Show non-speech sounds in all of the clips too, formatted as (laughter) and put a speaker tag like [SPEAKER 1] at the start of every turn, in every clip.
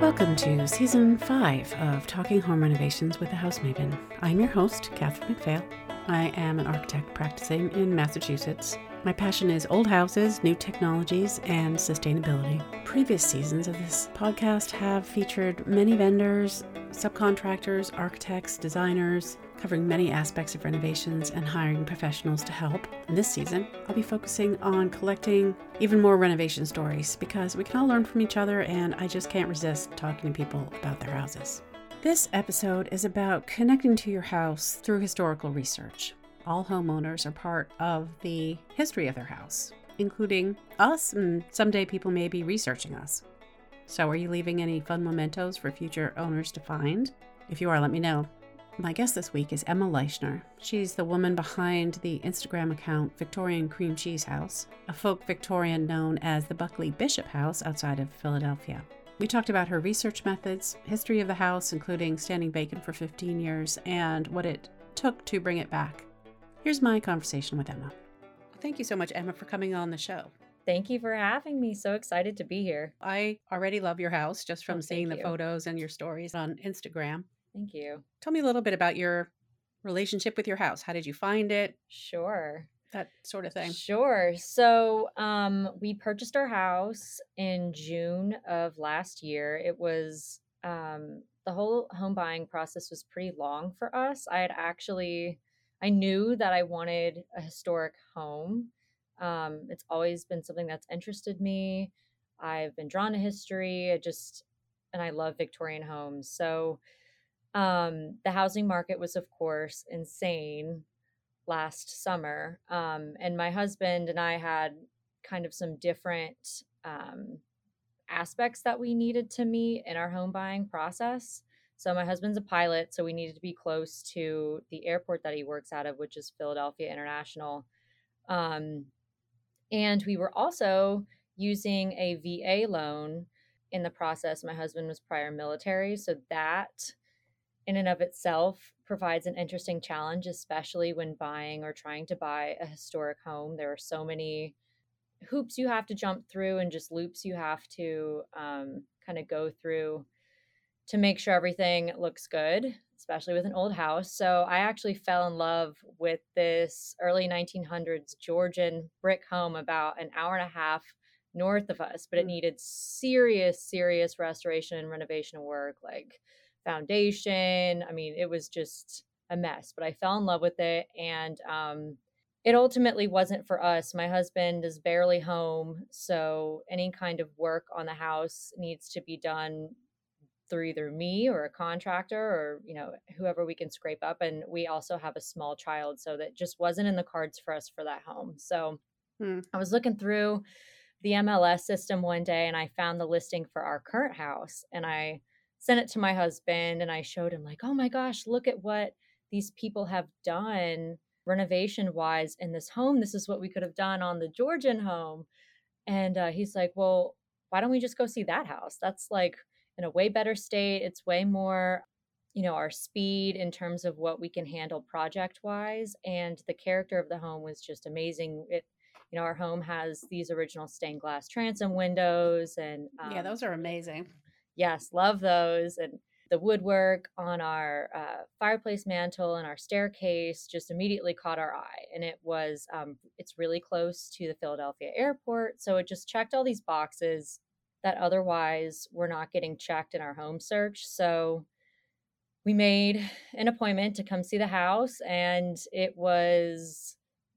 [SPEAKER 1] Welcome to season five of Talking Home Renovations with the House Maven. I'm your host, Catherine McPhail. I am an architect practicing in Massachusetts. My passion is old houses, new technologies, and sustainability. Previous seasons of this podcast have featured many vendors, subcontractors, architects, designers, covering many aspects of renovations and hiring professionals to help. In this season, I'll be focusing on collecting even more renovation stories because we can all learn from each other, and I just can't resist talking to people about their houses. This episode is about connecting to your house through historical research. All homeowners are part of the history of their house, including us, and someday people may be researching us. So, are you leaving any fun mementos for future owners to find? If you are, let me know. My guest this week is Emma Leichner. She's the woman behind the Instagram account Victorian Cream Cheese House, a folk Victorian known as the Buckley Bishop House outside of Philadelphia. We talked about her research methods, history of the house, including standing vacant for 15 years, and what it took to bring it back. Here's my conversation with Emma. Thank you so much, Emma, for coming on the show.
[SPEAKER 2] Thank you for having me. So excited to be here.
[SPEAKER 1] I already love your house just from oh, seeing the you. photos and your stories on Instagram.
[SPEAKER 2] Thank you.
[SPEAKER 1] Tell me a little bit about your relationship with your house. How did you find it?
[SPEAKER 2] Sure.
[SPEAKER 1] That sort of thing.
[SPEAKER 2] Sure. So, um, we purchased our house in June of last year. It was um, the whole home buying process was pretty long for us. I had actually, I knew that I wanted a historic home. Um, it's always been something that's interested me. I've been drawn to history. I just, and I love Victorian homes. So, um, the housing market was, of course, insane last summer. Um, and my husband and I had kind of some different um, aspects that we needed to meet in our home buying process. So, my husband's a pilot, so we needed to be close to the airport that he works out of, which is Philadelphia International. Um, and we were also using a VA loan in the process. My husband was prior military, so that in and of itself provides an interesting challenge, especially when buying or trying to buy a historic home. There are so many hoops you have to jump through and just loops you have to um, kind of go through to make sure everything looks good, especially with an old house. So I actually fell in love with this early 1900s Georgian brick home about an hour and a half north of us, but it mm. needed serious, serious restoration and renovation work. Like foundation. I mean, it was just a mess, but I fell in love with it. And um, it ultimately wasn't for us. My husband is barely home. So any kind of work on the house needs to be done through either me or a contractor or you know whoever we can scrape up and we also have a small child so that just wasn't in the cards for us for that home so hmm. i was looking through the mls system one day and i found the listing for our current house and i sent it to my husband and I showed him like, "Oh my gosh, look at what these people have done renovation wise in this home. This is what we could have done on the Georgian home." And uh, he's like, "Well, why don't we just go see that house? That's like in a way better state. It's way more, you know, our speed in terms of what we can handle project wise. And the character of the home was just amazing. It, you know, our home has these original stained glass transom windows, and
[SPEAKER 1] um, yeah, those are amazing
[SPEAKER 2] yes, love those. And the woodwork on our uh, fireplace mantle and our staircase just immediately caught our eye. And it was, um, it's really close to the Philadelphia airport. So it just checked all these boxes that otherwise were not getting checked in our home search. So we made an appointment to come see the house, and it was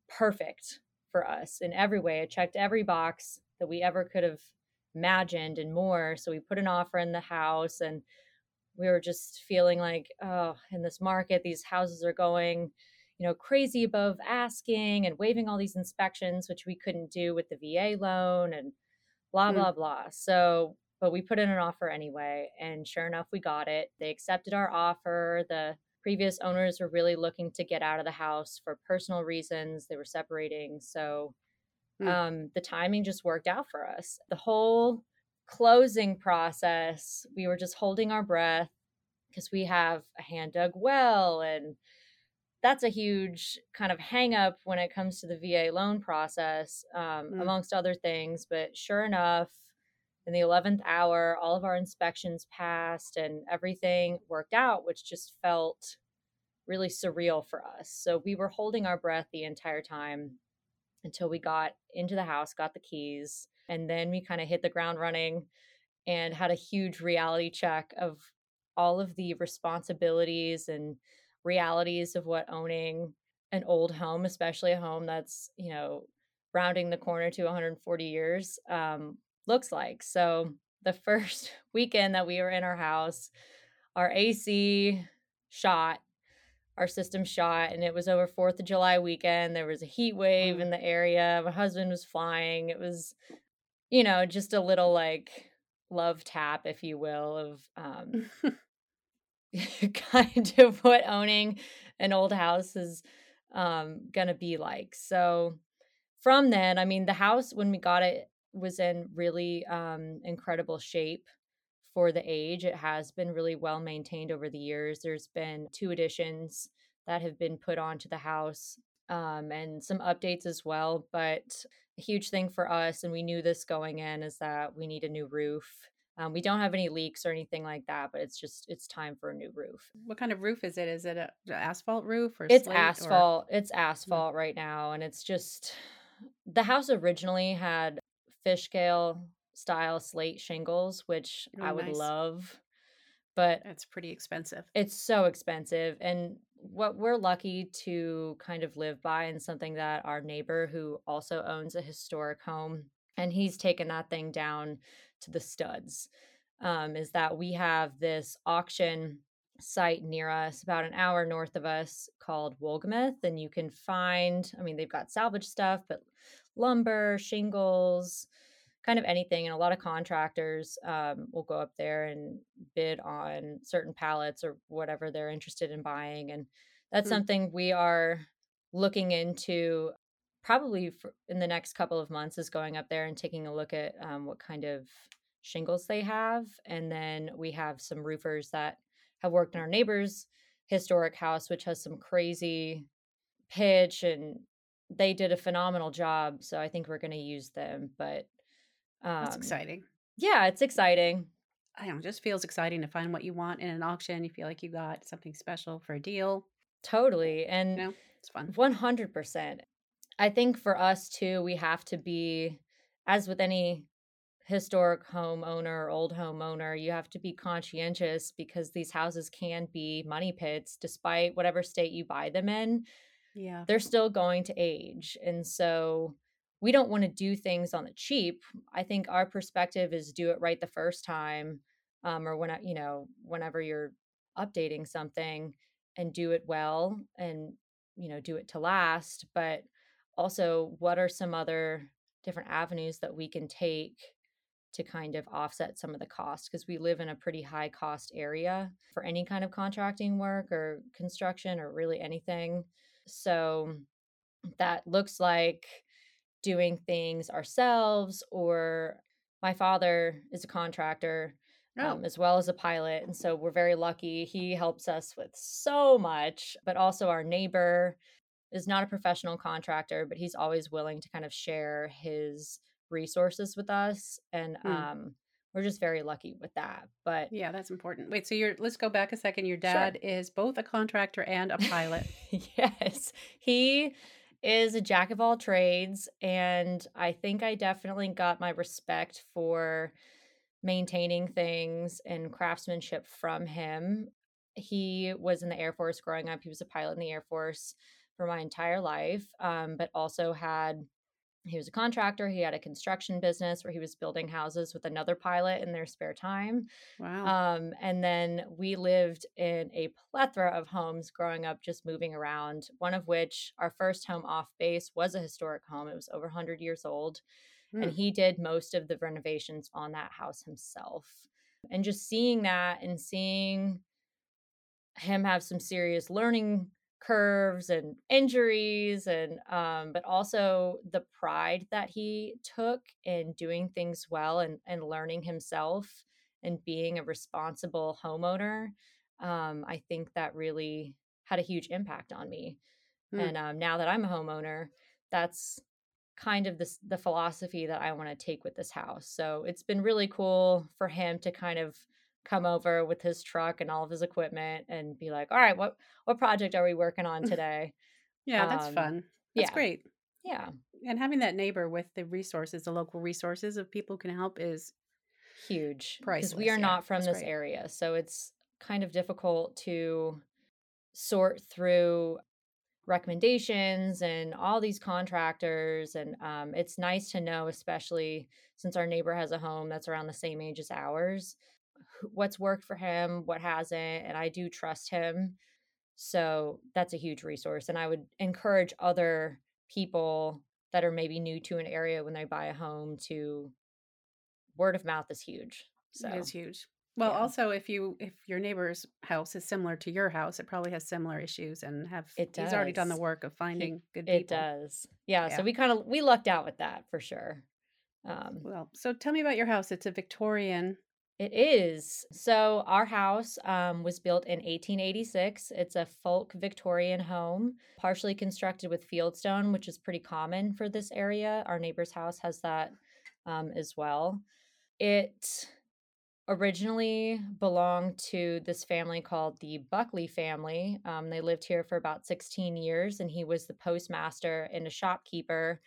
[SPEAKER 2] perfect for us in every way. It checked every box that we ever could have imagined and more. So we put an offer in the house and we were just feeling like, oh, in this market, these houses are going, you know, crazy above asking and waiving all these inspections, which we couldn't do with the VA loan and blah, mm. blah, blah. So, but we put in an offer anyway. And sure enough, we got it. They accepted our offer. The previous owners were really looking to get out of the house for personal reasons. They were separating. So Mm. Um, the timing just worked out for us. The whole closing process, we were just holding our breath because we have a hand dug well and that's a huge kind of hang up when it comes to the VA loan process, um, mm. amongst other things. But sure enough, in the 11th hour, all of our inspections passed and everything worked out, which just felt really surreal for us. So we were holding our breath the entire time until we got into the house, got the keys, and then we kind of hit the ground running and had a huge reality check of all of the responsibilities and realities of what owning an old home, especially a home that's, you know, rounding the corner to 140 years, um, looks like. So the (laughs) first weekend that we were in our house, our AC shot, our system shot, and it was over Fourth of July weekend. There was a heat wave
[SPEAKER 1] Mm.
[SPEAKER 2] in the area. My husband was flying. It was, you know, just a little like love tap, if you will, of um, (laughs) (laughs) kind of what owning an old house is um, gonna be like. So from then, I mean, the house when we got it was in really um, incredible shape for the age. It has been really well maintained over the years. There's been two additions that have been put onto the house um, and some updates as well. But a huge thing for us, and we knew this going in, is that we need a new roof. Um, we don't have any leaks or anything like that, but it's just it's time for a new roof.
[SPEAKER 1] what kind of roof is it? Is it a, a asphalt roof or
[SPEAKER 2] It's
[SPEAKER 1] slate or
[SPEAKER 2] asphalt. It's
[SPEAKER 1] Mm.
[SPEAKER 2] asphalt right now, and it's just the house originally had fish scale style slate shingles, which I would
[SPEAKER 1] nice.
[SPEAKER 2] love, but
[SPEAKER 1] It's pretty expensive.
[SPEAKER 2] it's so expensive. And what we're lucky to kind of live by, and something that our neighbor, who also owns a historic home, and he's taken that thing down to the studs, um, is that we have this auction site near us, about an hour north of us, called Wolgemuth. And you can find, I mean, they've got salvage stuff, but lumber, shingles, kind of anything. And a lot of contractors um, will go up there and bid on certain pallets or whatever they're interested in buying. And that's
[SPEAKER 1] Hmm.
[SPEAKER 2] something we are looking into probably in the next couple of months is going up there and taking a look at um, what kind of shingles they have. And then we have some roofers that have worked in our neighbor's historic house, which has some crazy pitch and they did a phenomenal job. So I think we're going to use them. But
[SPEAKER 1] That's
[SPEAKER 2] um,
[SPEAKER 1] exciting.
[SPEAKER 2] yeah, it's exciting.
[SPEAKER 1] I don't know, it just feels exciting to find what you want in an auction. You feel like you got something special for a deal.
[SPEAKER 2] Totally.
[SPEAKER 1] You
[SPEAKER 2] And
[SPEAKER 1] know, it's fun.
[SPEAKER 2] 100%. I think for us too, we have to be, as with any historic homeowner or old homeowner, you have to be conscientious because these houses can be money pits despite whatever state you buy them in.
[SPEAKER 1] Yeah.
[SPEAKER 2] they're still going to age. And so we don't want to do things on the cheap. I think our perspective is do it right the first time um, or when, I- you know, whenever you're updating something and do it well and, you know, do it to last. But also, what are some other different avenues that we can take to kind of offset some of the cost? Because we live in a pretty high cost area for any kind of contracting work or construction or really anything. So that looks like doing things ourselves, or my father is a contractor
[SPEAKER 1] Oh,
[SPEAKER 2] um, as well as a pilot. And so we're very lucky. He helps us with so much, but also our neighbor is not a professional contractor, but he's always willing to kind of share his resources with us. And
[SPEAKER 1] Hmm.
[SPEAKER 2] um, we're just very lucky with that. But
[SPEAKER 1] yeah, that's important. Wait, so you're, let's go back a second. Your
[SPEAKER 2] Sure.
[SPEAKER 1] dad is both a contractor and a pilot. (laughs)
[SPEAKER 2] yes, he is a jack of all trades. And I think I definitely got my respect for maintaining things and craftsmanship from him. He was in the Air Force growing up, he was a pilot in the Air Force for my entire life, um, but also had he was a contractor. He had a construction business where he was building houses with another pilot in their spare time.
[SPEAKER 1] Wow.
[SPEAKER 2] Um, and then we lived in a plethora of homes growing up, just moving around. One of which, our first home off base, was a historic home. It was over 100 years old.
[SPEAKER 1] Hmm.
[SPEAKER 2] And he did most of the renovations on that house himself. And just seeing that and seeing him have some serious learning curves and injuries and um but also the pride that he took in doing things well and and learning himself and being a responsible homeowner um i think that really had a huge impact on me
[SPEAKER 1] Hmm.
[SPEAKER 2] and um now that i'm a homeowner that's kind of this the philosophy that I want to take with this house. So it's been really cool for him to kind of come over with his truck and all of his equipment and be like, "All right, what what project are we working on (laughs) today?"
[SPEAKER 1] yeah, that's
[SPEAKER 2] Um,
[SPEAKER 1] fun. That's
[SPEAKER 2] yeah,
[SPEAKER 1] great.
[SPEAKER 2] yeah,
[SPEAKER 1] And having that neighbor with the resources, the local resources of people who can help is
[SPEAKER 2] huge because we are
[SPEAKER 1] Yeah,
[SPEAKER 2] not from this
[SPEAKER 1] great.
[SPEAKER 2] area, so it's kind of difficult to sort through recommendations and all these contractors and um, it's nice to know especially since our neighbor has a home that's around the same age as ours what's worked for him what hasn't and i do trust him so that's a huge resource and i would encourage other people that are maybe new to an area when they buy a home to word of mouth is huge
[SPEAKER 1] It is huge. Well,
[SPEAKER 2] yeah
[SPEAKER 1] also if you if your neighbor's house is similar to your house, it probably has similar issues and have
[SPEAKER 2] it
[SPEAKER 1] he's already done the work of
[SPEAKER 2] he
[SPEAKER 1] finding good
[SPEAKER 2] it does yeah so we kind of we lucked out with that for sure um
[SPEAKER 1] Well, so tell me about your house. It's a Victorian.
[SPEAKER 2] It is. So our house um, was built in 1886. It's a folk Victorian home, partially constructed with fieldstone, which is pretty common for this area. Our neighbor's house has that um, as well. It originally belonged to this family called the Buckley family. Um, they lived here for about 16 years, and he was the postmaster and a shopkeeper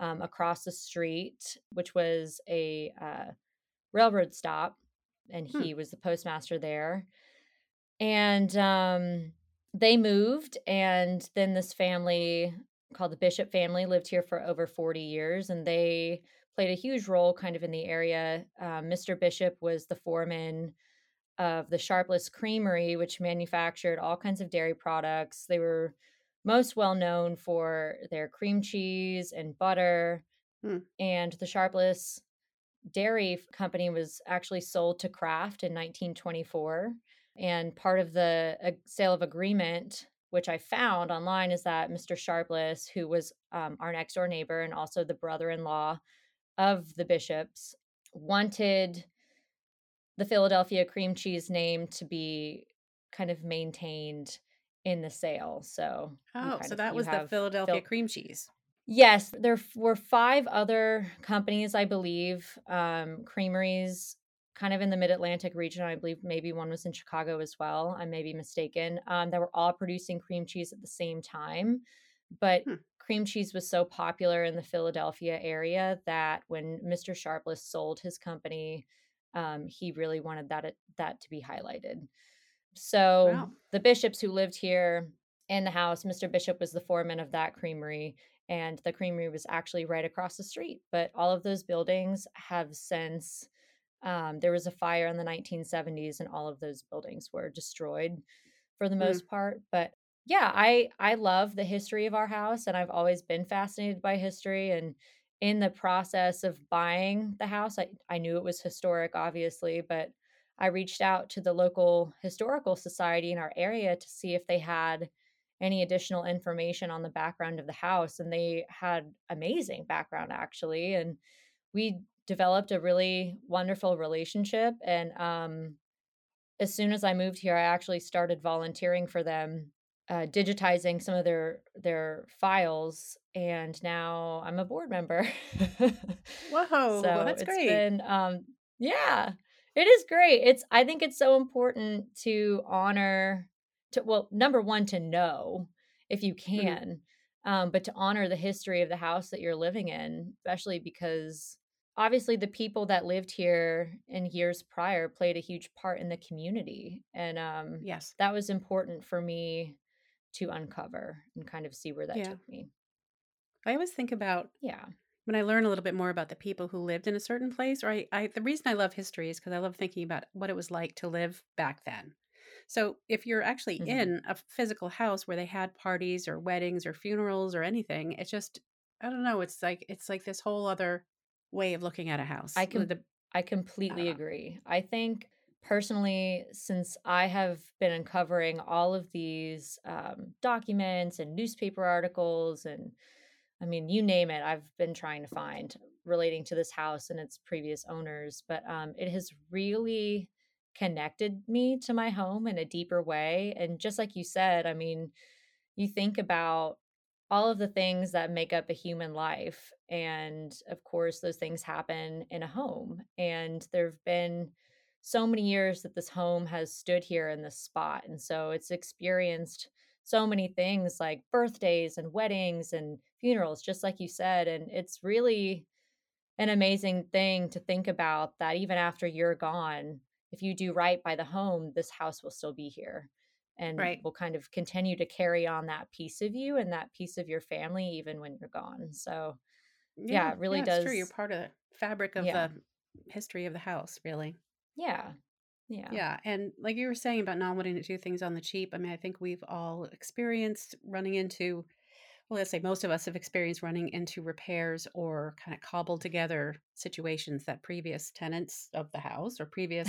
[SPEAKER 2] um, across the street, which was a uh, railroad stop, and
[SPEAKER 1] Hmm.
[SPEAKER 2] he was the postmaster there. And um, they moved, and then this family called the Bishop family lived here for over 40 years, and they played a huge role kind of in the area. Um, Mr. Bishop was the foreman of the Sharpless Creamery, which manufactured all kinds of dairy products. They were most well known for their cream cheese and butter,
[SPEAKER 1] Hmm.
[SPEAKER 2] and the Sharpless dairy company was actually sold to Kraft in 1924. And part of the sale of agreement, which I found online, is that Mr. Sharpless, who was um, our next door neighbor and also the brother in law of the bishops, wanted the Philadelphia cream cheese name to be kind of maintained in the sale. So
[SPEAKER 1] Oh, so
[SPEAKER 2] of
[SPEAKER 1] that was the Philadelphia
[SPEAKER 2] Phil-
[SPEAKER 1] cream cheese.
[SPEAKER 2] Yes, there were five other companies, I believe, um, creameries kind of in the mid Atlantic region. I believe maybe one was in Chicago as well. I may be mistaken. Um, that were all producing cream cheese at the same time. But
[SPEAKER 1] Hmm.
[SPEAKER 2] cream cheese was so popular in the Philadelphia area that when Mr. Sharpless sold his company, um, he really wanted that that to be highlighted. So
[SPEAKER 1] Wow.
[SPEAKER 2] the bishops who lived here in the house, Mr. Bishop was the foreman of that creamery, and the creamery was actually right across the street. But all of those buildings have since um, there was a fire in the 1970s, and all of those buildings were destroyed for the
[SPEAKER 1] Hmm.
[SPEAKER 2] most part. But yeah, I I love the history of our house, and I've always been fascinated by history. And in the process of buying the house, I I knew it was historic, obviously, but I reached out to the local historical society in our area to see if they had any additional information on the background of the house, and they had amazing background actually. And we developed a really wonderful relationship. And um, as soon as I moved here, I actually started volunteering for them, uh, digitizing some of their their files, and now I'm a board member. (laughs)
[SPEAKER 1] Whoa,
[SPEAKER 2] so
[SPEAKER 1] that's
[SPEAKER 2] it's
[SPEAKER 1] great.
[SPEAKER 2] been, um, yeah, it is great. It's I think it's so important to honor, to well, number one, to know if you
[SPEAKER 1] Mhm.
[SPEAKER 2] can, um, but to honor the history of the house that you're living in, especially because obviously the people that lived here in years prior played a huge part in the community and um,
[SPEAKER 1] Yes.
[SPEAKER 2] that was important for me to uncover and kind of see where that
[SPEAKER 1] Yeah.
[SPEAKER 2] took me
[SPEAKER 1] I always think about
[SPEAKER 2] yeah
[SPEAKER 1] when I learn a little bit more about the people who lived in a certain place, or I, I the reason I love history is because I love thinking about what it was like to live back then. So if you're actually
[SPEAKER 2] hmm
[SPEAKER 1] in a physical house where they had parties or weddings or funerals or anything, it's just I don't know. It's like it's like this whole other way of looking at a house.
[SPEAKER 2] i can
[SPEAKER 1] the
[SPEAKER 2] i completely
[SPEAKER 1] know.
[SPEAKER 2] agree i think personally since i have been uncovering all of these um, documents and newspaper articles and I mean, you name it, I've been trying to find relating to this house and its previous owners, but um, it has really connected me to my home in a deeper way. And just like you said, I mean, you think about all of the things that make up a human life. And of course, those things happen in a home. And there have been so many years that this home has stood here in this spot. And so it's experienced so many things like birthdays and weddings and funerals, just like you said. And it's really an amazing thing to think about that even after you're gone, if you do right by the home, this house will still be here and
[SPEAKER 1] Right.
[SPEAKER 2] will kind of continue to carry on that piece of you and that piece of your family even when you're gone. So,
[SPEAKER 1] Yeah.
[SPEAKER 2] yeah, it really
[SPEAKER 1] Yeah, it's true. You're part of the fabric of
[SPEAKER 2] Yeah.
[SPEAKER 1] the history of the house, really.
[SPEAKER 2] Yeah. Yeah.
[SPEAKER 1] Yeah. And like you were saying about not wanting to do things on the cheap, I mean, I think we've all experienced running into, well, let's say most of us have experienced running into repairs or kind of cobbled together situations that previous tenants of the house or previous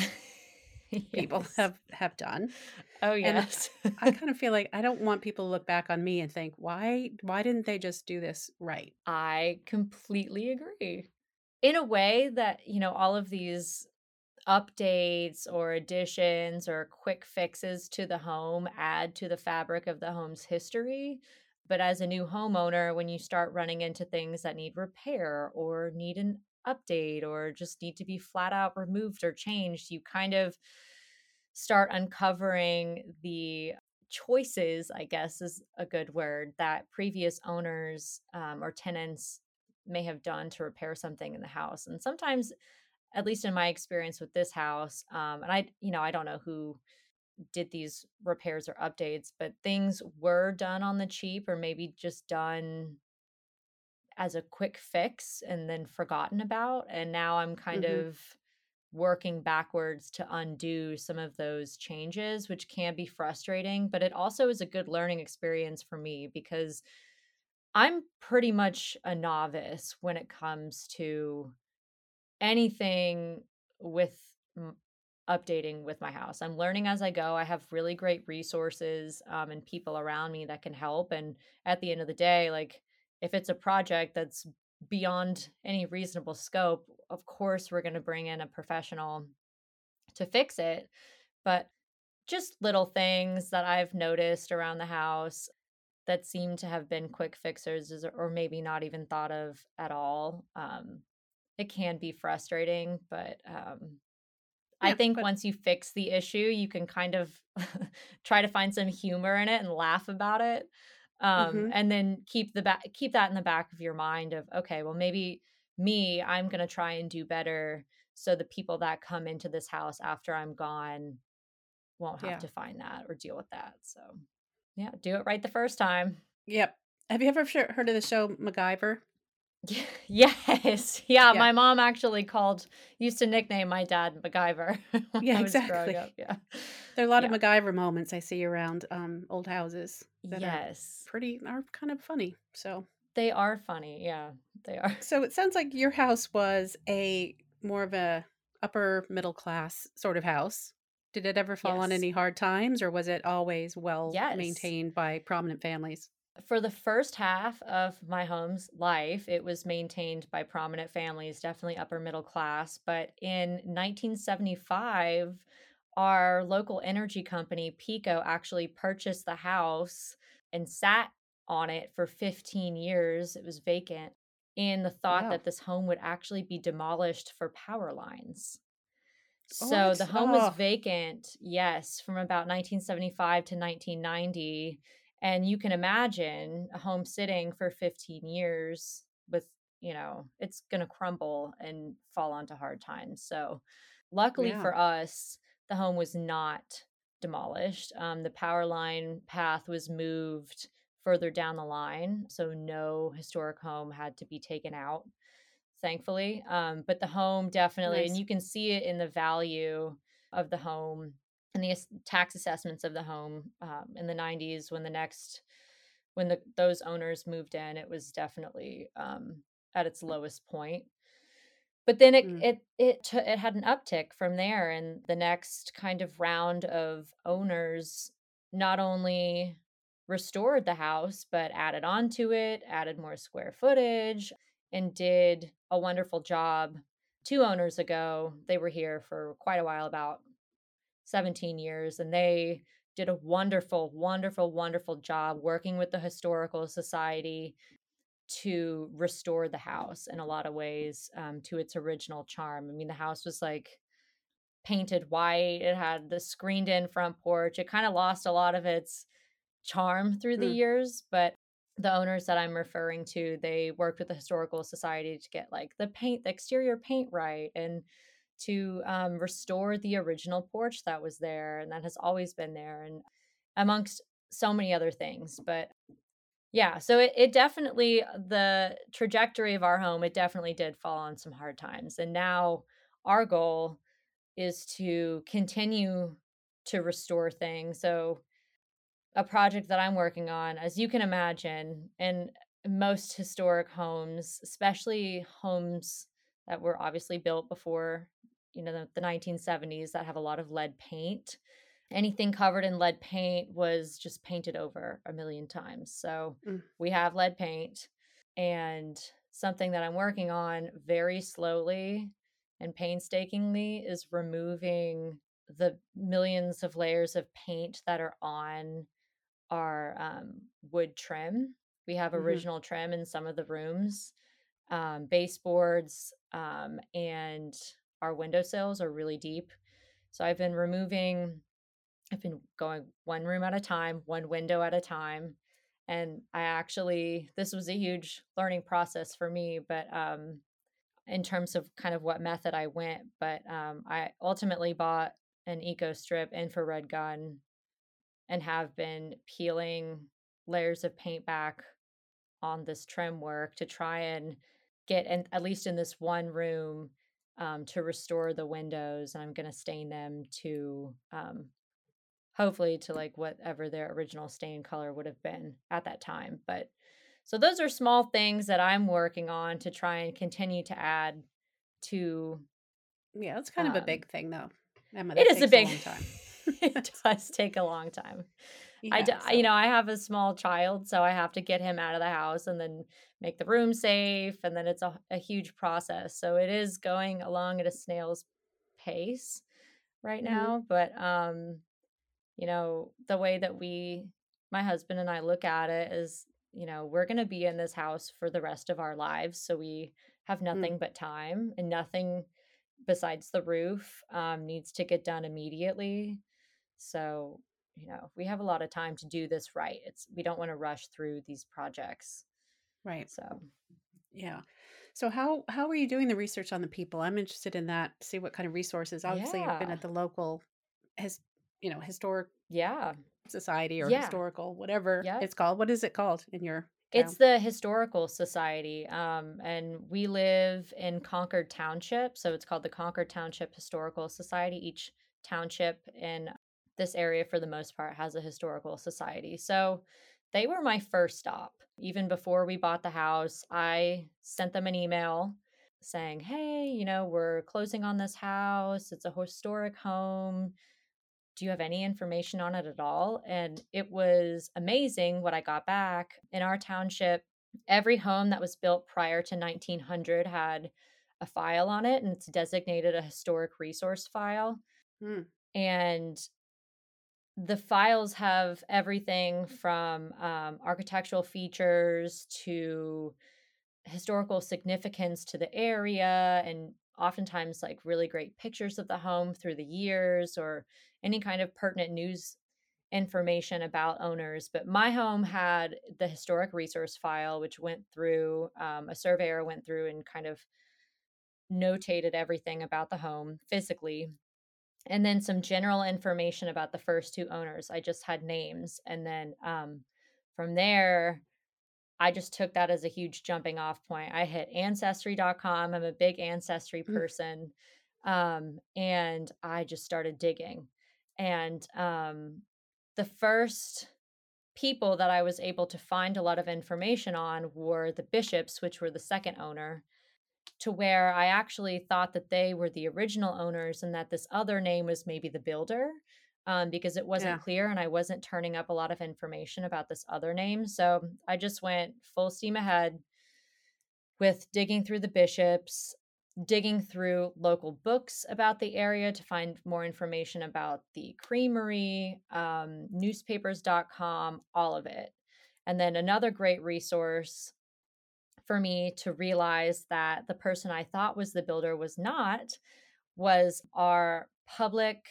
[SPEAKER 1] (laughs) people have have done.
[SPEAKER 2] Oh, yes.
[SPEAKER 1] I kind of feel like I don't want people to look back on me and think, why why didn't they just do this right?
[SPEAKER 2] I completely agree. In a way that, you know, all of these updates or additions or quick fixes to the home add to the fabric of the home's history. But as a new homeowner, when you start running into things that need repair or need an update or just need to be flat out removed or changed, you kind of start uncovering the choices, I guess is a good word, that previous owners um, or tenants may have done to repair something in the house. And sometimes at least in my experience with this house, um, and I, you know, I don't know who did these repairs or updates, but things were done on the cheap or maybe just done as a quick fix and then forgotten about. And now I'm kind
[SPEAKER 1] hmm
[SPEAKER 2] of working backwards to undo some of those changes, which can be frustrating, but it also is a good learning experience for me because I'm pretty much a novice when it comes to anything with updating with my house. I'm learning as I go. I have really great resources, um, and people around me that can help, and at the end of the day, like, if it's a project that's beyond any reasonable scope, of course, we're gonna bring in a professional to fix it, but just little things that I've noticed around the house that seem to have been quick fixers or maybe not even thought of at all, um, it can be frustrating, but, um, I think
[SPEAKER 1] but
[SPEAKER 2] once you fix the issue, you can kind of (laughs) try to find some humor in it and laugh about it, um,
[SPEAKER 1] hmm
[SPEAKER 2] and then keep the back keep that in the back of your mind of, "Okay, well, maybe me, I'm gonna try and do better so the people that come into this house after I'm gone won't have
[SPEAKER 1] yeah,
[SPEAKER 2] to find that or deal with that." So, yeah, do it right the first time.
[SPEAKER 1] yep. Have you ever heard of the show MacGyver?
[SPEAKER 2] Ye (laughs) yes. Yeah,
[SPEAKER 1] Yeah,
[SPEAKER 2] my mom actually called used to nickname my dad MacGyver (laughs) when
[SPEAKER 1] yeah,
[SPEAKER 2] I was
[SPEAKER 1] exactly.
[SPEAKER 2] up, yeah.
[SPEAKER 1] There are a lot of
[SPEAKER 2] Yeah.
[SPEAKER 1] MacGyver moments I see around um, old houses that are
[SPEAKER 2] Yes.
[SPEAKER 1] pretty are kind of funny. So,
[SPEAKER 2] They are funny, yeah, they are. (laughs)
[SPEAKER 1] so it sounds like your house was a more of a upper middle class sort of house. Did it ever fall on any hard times, or was it always well
[SPEAKER 2] Yes.
[SPEAKER 1] maintained by prominent families?
[SPEAKER 2] For the first half of my home's life, it was maintained by prominent families, definitely upper middle class, but in 1975, our local energy company, PECO, actually purchased the house and sat on it for 15 years. It was vacant in the thought
[SPEAKER 1] Wow.
[SPEAKER 2] that this home would actually be demolished for power lines. So the
[SPEAKER 1] What?
[SPEAKER 2] home was
[SPEAKER 1] Oh,
[SPEAKER 2] vacant, yes, from about 1975 to 1990. And you can imagine a home sitting for 15 years with, you know, it's going to crumble and fall onto hard times. So, luckily
[SPEAKER 1] yeah.
[SPEAKER 2] for us, the home was not demolished. Um, the power line path was moved further down the line. So, no historic home had to be taken out thankfully. Um, but the home definitely, and you can see it in the value of the home and the tax assessments of the home um, in the 90s when the next when the those owners moved in it was definitely um, at its lowest point but then it
[SPEAKER 1] Mm.
[SPEAKER 2] it it t- it had an uptick from there and the next kind of round of owners not only restored the house but added on to it added more square footage and did a wonderful job 2 owners ago they were here for quite a while about 17 years and they did a wonderful, wonderful, wonderful job working with the Historical Society to restore the house in a lot of ways um, to its original charm. I mean, the house was like painted white, it had the screened in front porch. It kind of lost a lot of its charm through the
[SPEAKER 1] Mm.
[SPEAKER 2] years, but the owners that I'm referring to, they worked with the historical society to get like the paint, the exterior paint right, and to um, restore the original porch that was there and that has always been there, and amongst so many other things. But yeah, so it, it definitely the trajectory of our home, it definitely did fall on some hard times, and now our goal is to continue to restore things. So a project that I'm working on, as you can imagine, in most historic homes, especially homes that were obviously built before, you know, the, the 1970s that have a lot of lead paint. Anything covered in lead paint was just painted over a million times. So
[SPEAKER 1] Mm.
[SPEAKER 2] we have lead paint and something that I'm working on very slowly and painstakingly is removing the millions of layers of paint that are on our um, wood trim. We have
[SPEAKER 1] Mhm.
[SPEAKER 2] original trim in some of the rooms. Um, baseboards um, and our windowsills are really deep. So I've been removing, I've been going one room at a time, one window at a time. And I actually, this was a huge learning process for me, but um, in terms of kind of what method I went, but um, I ultimately bought an Eco Strip infrared gun and have been peeling layers of paint back on this trim work to try and get in, at least in this one room um, to restore the windows and i'm going to stain them to um, hopefully to like whatever their original stain color would have been at that time but so those are small things that i'm working on to try and continue to add to
[SPEAKER 1] Yeah, that's kind of a
[SPEAKER 2] um,
[SPEAKER 1] big thing, though. Emma,
[SPEAKER 2] it is a big
[SPEAKER 1] long time. (laughs)
[SPEAKER 2] it does take a long time I,
[SPEAKER 1] Yeah,
[SPEAKER 2] d- you know, I have a small child, so I have to get him out of the house and then make the room safe, and then it's a, a huge process. So it is going along at a snail's pace right
[SPEAKER 1] Mhm.
[SPEAKER 2] now. But um, you know, the way that we, my husband and I, look at it is, you know, we're going to be in this house for the rest of our lives, so we have
[SPEAKER 1] Mm.
[SPEAKER 2] nothing but time, and nothing besides the roof um, needs to get done immediately. So, you know, we have a lot of time to do this right. It's we don't want to rush through these projects.
[SPEAKER 1] right.
[SPEAKER 2] So,
[SPEAKER 1] Yeah. So how how are you doing the research on the people? I'm interested in that. See what kind of resources. Obviously, you've been at the local, his, you know, historic
[SPEAKER 2] Yeah.
[SPEAKER 1] society or
[SPEAKER 2] Yeah.
[SPEAKER 1] historical, whatever
[SPEAKER 2] Yep.
[SPEAKER 1] it's called. What is it called in your
[SPEAKER 2] It's the Historical Society. Um, and we live in Concord Township. So it's called the Concord Township Historical Society. Each township in this area, for the most part, has a historical society. So they were my first stop. Even before we bought the house, I sent them an email saying, Hey, you know, we're closing on this house. It's a historic home. do you have any information on it at all? And it was amazing what I got back. In our township, every home that was built prior to 1900 had a file on it, and it's designated a historic resource file.
[SPEAKER 1] Hmm.
[SPEAKER 2] And the files have everything from um, architectural features to historical significance to the area and oftentimes like really great pictures of the home through the years or any kind of pertinent news information about owners. But my home had the historic resource file which went through um, a surveyor went through and kind of notated everything about the home physically and then some general information about the first two owners i just had names and then um, from there I just took that as a huge jumping off point. I hit ancestry.com. I'm a big ancestry
[SPEAKER 1] Mm.
[SPEAKER 2] person. Um, and I just started digging. And um, the first people that I was able to find a lot of information on were the bishops, which were the second owner, to where I actually thought that they were the original owners and that this other name was maybe the builder um, because it wasn't
[SPEAKER 1] Yeah.
[SPEAKER 2] clear and I wasn't turning up a lot of information about this other name. So I just went full steam ahead with digging through the bishops. digging through local books about the area to find more information about the creamery, um, newspapers.com, all of it. And then another great resource for me to realize that the person I thought was the builder was not was our public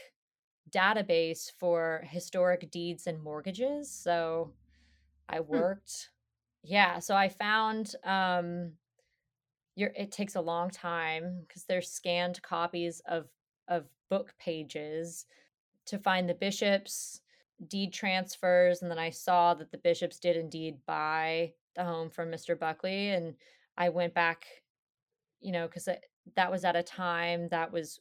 [SPEAKER 2] database for historic deeds and mortgages. So I hmm. worked, hmm. yeah. So I found um, your it takes a long time because there's scanned copies of of book pages to find the bishops deed transfers and then I saw that the bishops did indeed buy the home from Mr. Buckley and I went back you know cuz that was at a time that was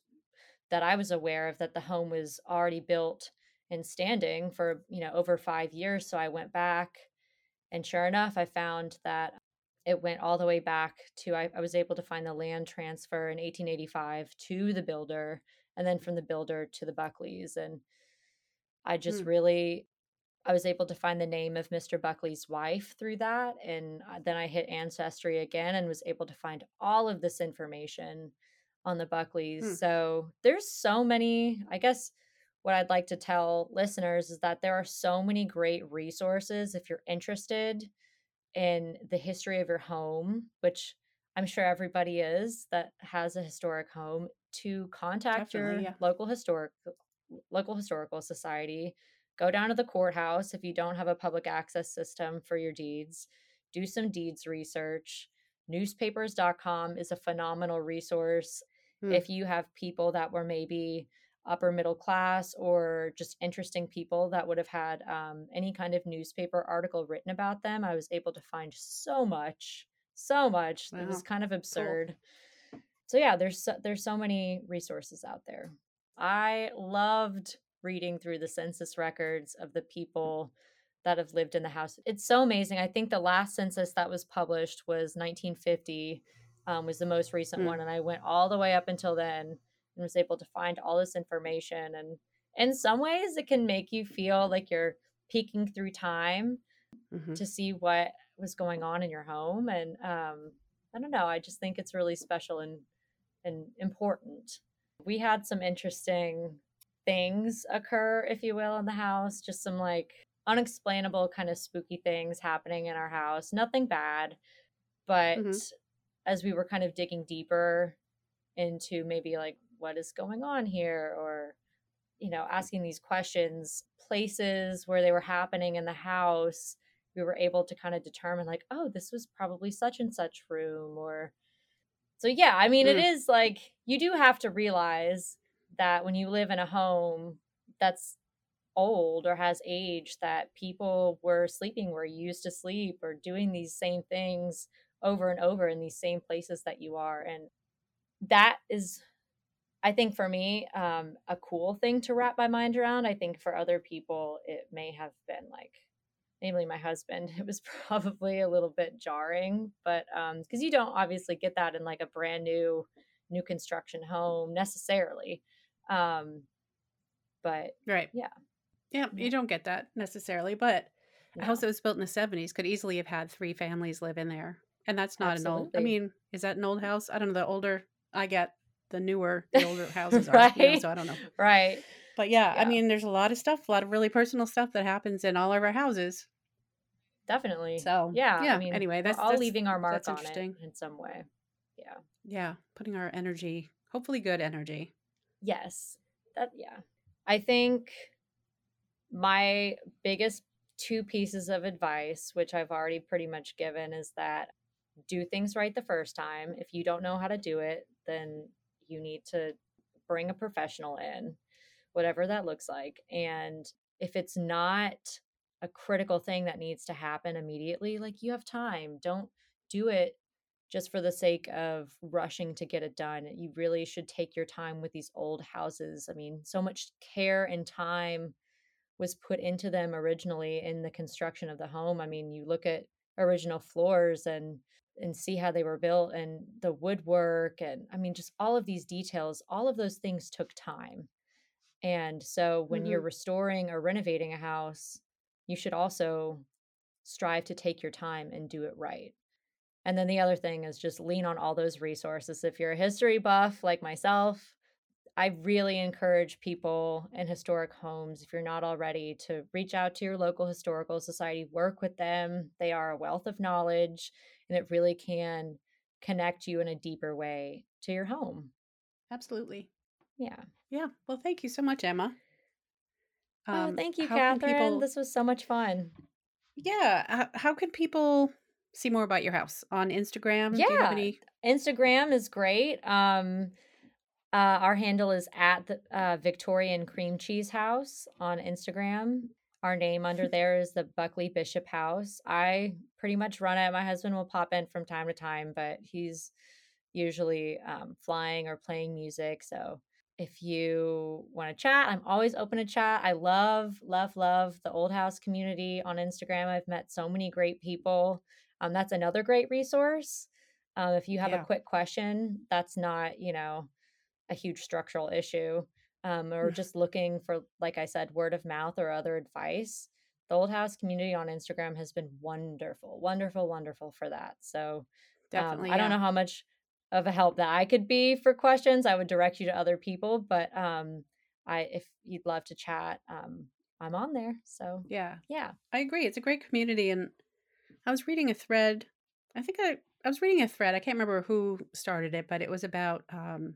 [SPEAKER 2] that I was aware of that the home was already built and standing for you know over 5 years so I went back and sure enough I found that it went all the way back to I, I was able to find the land transfer in 1885 to the builder and then from the builder to the Buckleys and I just hmm. really I was able to find the name of Mr. Buckley's wife through that and uh, then I hit ancestry again and was able to find all of this information on the Buckleys. Hmm. So there's so many, I guess what I'd like to tell listeners is that there are so many great resources if you're interested in the history of your home, which I'm sure everybody is that has a historic home, to contact Definitely, your yeah. local historic local historical society. Go down to the courthouse if you don't have a public access system for your deeds. Do some deeds research. Newspapers.com is a phenomenal resource. Hmm. If you have people that were maybe upper middle class or just interesting people that would have had um, any kind of newspaper article written about them. I was able to find so much, so much. Wow. It was kind of absurd. Cool. So yeah, there's so, there's so many resources out there. I loved reading through the census records of the people that have lived in the house. It's so amazing. I think the last census that was published was 1950. Um, was the most recent mm. one, and I went all the way up until then and was able to find all this information. And in some ways, it can make you feel like you're peeking through time mm-hmm. to see what was going on in your home. And um, I don't know, I just think it's really special and and important. We had some interesting things occur, if you will, in the house. Just some like unexplainable kind of spooky things happening in our house. Nothing bad, but mm-hmm. as we were kind of digging deeper into maybe like what is going on here or you know asking these questions places where they were happening in the house we were able to kind of determine like oh this was probably such and such room or so yeah i mean mm. it is like you do have to realize that when you live in a home that's old or has age that people were sleeping where you used to sleep or doing these same things over and over in these same places that you are and that is I think for me, um, a cool thing to wrap my mind around. I think for other people, it may have been like, namely my husband, (laughs) it was probably a little bit jarring, but because um, you don't obviously get that in like a brand new, new construction home necessarily. Um, but
[SPEAKER 1] right,
[SPEAKER 2] yeah,
[SPEAKER 1] yeah, you don't get that necessarily. But no. a house that was built in the seventies could easily have had three families live in there, and that's not Absolutely. an old. I mean, is that an old house? I don't know. The older I get, the newer the older (laughs) houses are. right. You know, so I don't know.
[SPEAKER 2] Right.
[SPEAKER 1] But yeah, yeah, I mean, there's a lot of stuff, a lot of really personal stuff that happens in all of our houses.
[SPEAKER 2] Definitely.
[SPEAKER 1] So
[SPEAKER 2] yeah,
[SPEAKER 1] yeah. I mean, anyway, that's
[SPEAKER 2] all
[SPEAKER 1] that's,
[SPEAKER 2] leaving our mark on it in some way. Yeah.
[SPEAKER 1] Yeah, putting our energy, hopefully, good energy.
[SPEAKER 2] Yes. That yeah. I think my biggest two pieces of advice, which I've already pretty much given, is that do things right the first time. If you don't know how to do it, then you need to bring a professional in, whatever that looks like. And if it's not a critical thing that needs to happen immediately, like you have time, don't do it just for the sake of rushing to get it done. You really should take your time with these old houses. I mean, so much care and time was put into them originally in the construction of the home. I mean, you look at original floors and and see how they were built and the woodwork and I mean just all of these details, all of those things took time. And so when mm-hmm. you're restoring or renovating a house, you should also strive to take your time and do it right. And then the other thing is just lean on all those resources. If you're a history buff like myself, I really encourage people in historic homes, if you're not already, to reach out to your local historical society, work with them. They are a wealth of knowledge, and it really can connect you in a deeper way to your home.
[SPEAKER 1] Absolutely.
[SPEAKER 2] Yeah.
[SPEAKER 1] Yeah. Well, thank you so much, Emma.
[SPEAKER 2] oh, um, thank you, Catherine. People... This was so much fun.
[SPEAKER 1] Yeah. How can people see more about your house on Instagram?
[SPEAKER 2] Yeah.
[SPEAKER 1] Any...
[SPEAKER 2] Instagram is great. Um, uh, our handle is at the uh, Victorian Cream Cheese House on Instagram. Our name under (laughs) there is the Buckley Bishop House. I pretty much run it. My husband will pop in from time to time, but he's usually um, flying or playing music. So if you want to chat, I'm always open to chat. I love, love, love the Old House community on Instagram. I've met so many great people. Um, that's another great resource. Um, if you have yeah. a quick question, that's not, you know, a huge structural issue um, or just looking for, like I said, word of mouth or other advice, the Old House community on Instagram has been wonderful, wonderful, wonderful for that. So um, I don't know how much of a help that I could be for questions. I would direct you to other people, but um, I if you'd love to chat, um, I'm on there. So
[SPEAKER 1] yeah,
[SPEAKER 2] yeah,
[SPEAKER 1] I agree. It's a great community, and I was reading a thread. I think I I was reading a thread. I can't remember who started it, but it was about um,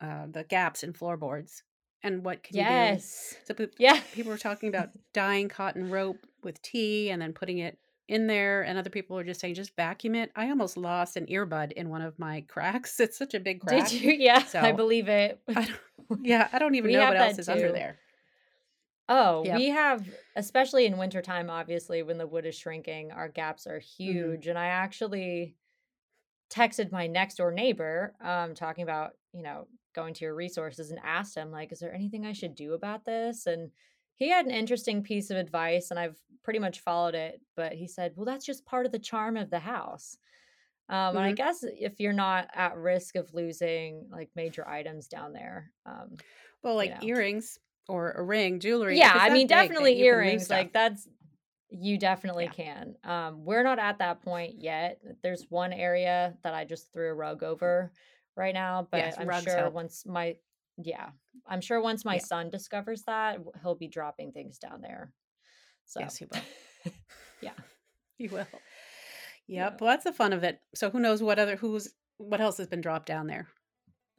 [SPEAKER 1] uh, the gaps in floorboards and what can
[SPEAKER 2] yes.
[SPEAKER 1] you do?
[SPEAKER 2] So yeah,
[SPEAKER 1] people were talking about (laughs) dyeing cotton rope with tea and then putting it in there, and other people were just saying just vacuum it. I almost lost an earbud in one of my (laughs) cracks. It's such a big crack.
[SPEAKER 2] Did you? (laughs) Yeah, so, I believe it.
[SPEAKER 1] I yeah, I don't even know what else is too. under there.
[SPEAKER 2] Oh, yep. we have, especially in wintertime, obviously, when the wood is shrinking, our gaps are mm-hmm. huge. Mm-hmm. And I actually texted my next door neighbor, um, talking about, you know, going to your resources and asked him like is there anything i should do about this and he had an interesting piece of advice and i've pretty much followed it but he said well that's just part of the charm of the house um, mm-hmm. and i mm-hmm. guess if you're not at risk of losing like major items down there um,
[SPEAKER 1] well like you know. earrings or a ring jewelry
[SPEAKER 2] yeah i mean definitely earrings like that's you definitely yeah. can um, we're not at that point yet there's one area that i just threw a rug over right now, but yes, I'm sure help. once my yeah, I'm sure once my yeah. son discovers that, he'll be dropping things down there. So
[SPEAKER 1] yes, he will. (laughs)
[SPEAKER 2] yeah, (laughs)
[SPEAKER 1] he will. Yep. Yeah. Well, that's the fun of it. So who knows what other who's what else has been dropped down there?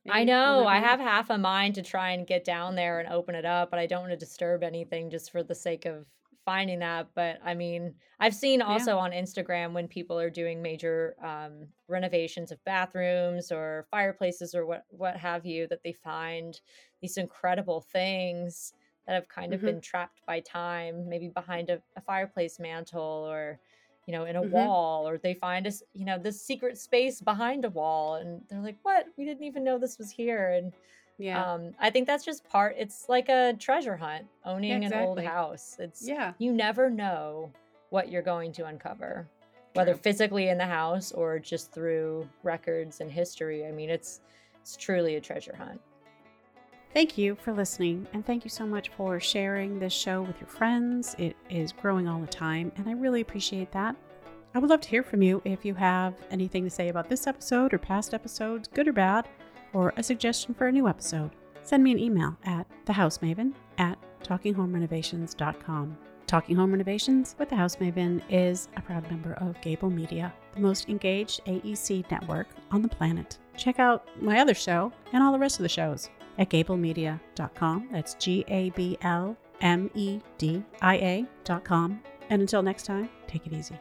[SPEAKER 2] I know. I have half a mind to try and get down there and open it up, but I don't want to disturb anything just for the sake of finding that. But I mean, I've seen also yeah. on Instagram when people are doing major um, renovations of bathrooms or fireplaces or what what have you, that they find these incredible things that have kind of mm-hmm. been trapped by time, maybe behind a, a fireplace mantle or you know in a mm-hmm. wall or they find us you know this secret space behind a wall and they're like what we didn't even know this was here and yeah. Um, I think that's just part it's like a treasure hunt, owning yeah, exactly. an old house. It's
[SPEAKER 1] yeah.
[SPEAKER 2] You never know what you're going to uncover. True. Whether physically in the house or just through records and history. I mean it's it's truly a treasure hunt.
[SPEAKER 1] Thank you for listening, and thank you so much for sharing this show with your friends. It is growing all the time, and I really appreciate that. I would love to hear from you if you have anything to say about this episode or past episodes, good or bad or a suggestion for a new episode, send me an email at thehousemaven at talkinghomerenovations.com. Talking Home Renovations with the House Maven is a proud member of Gabl Media, the most engaged AEC network on the planet. Check out my other show and all the rest of the shows at gablmedia.com. That's G A B L M E D I A.com. And until next time, take it easy.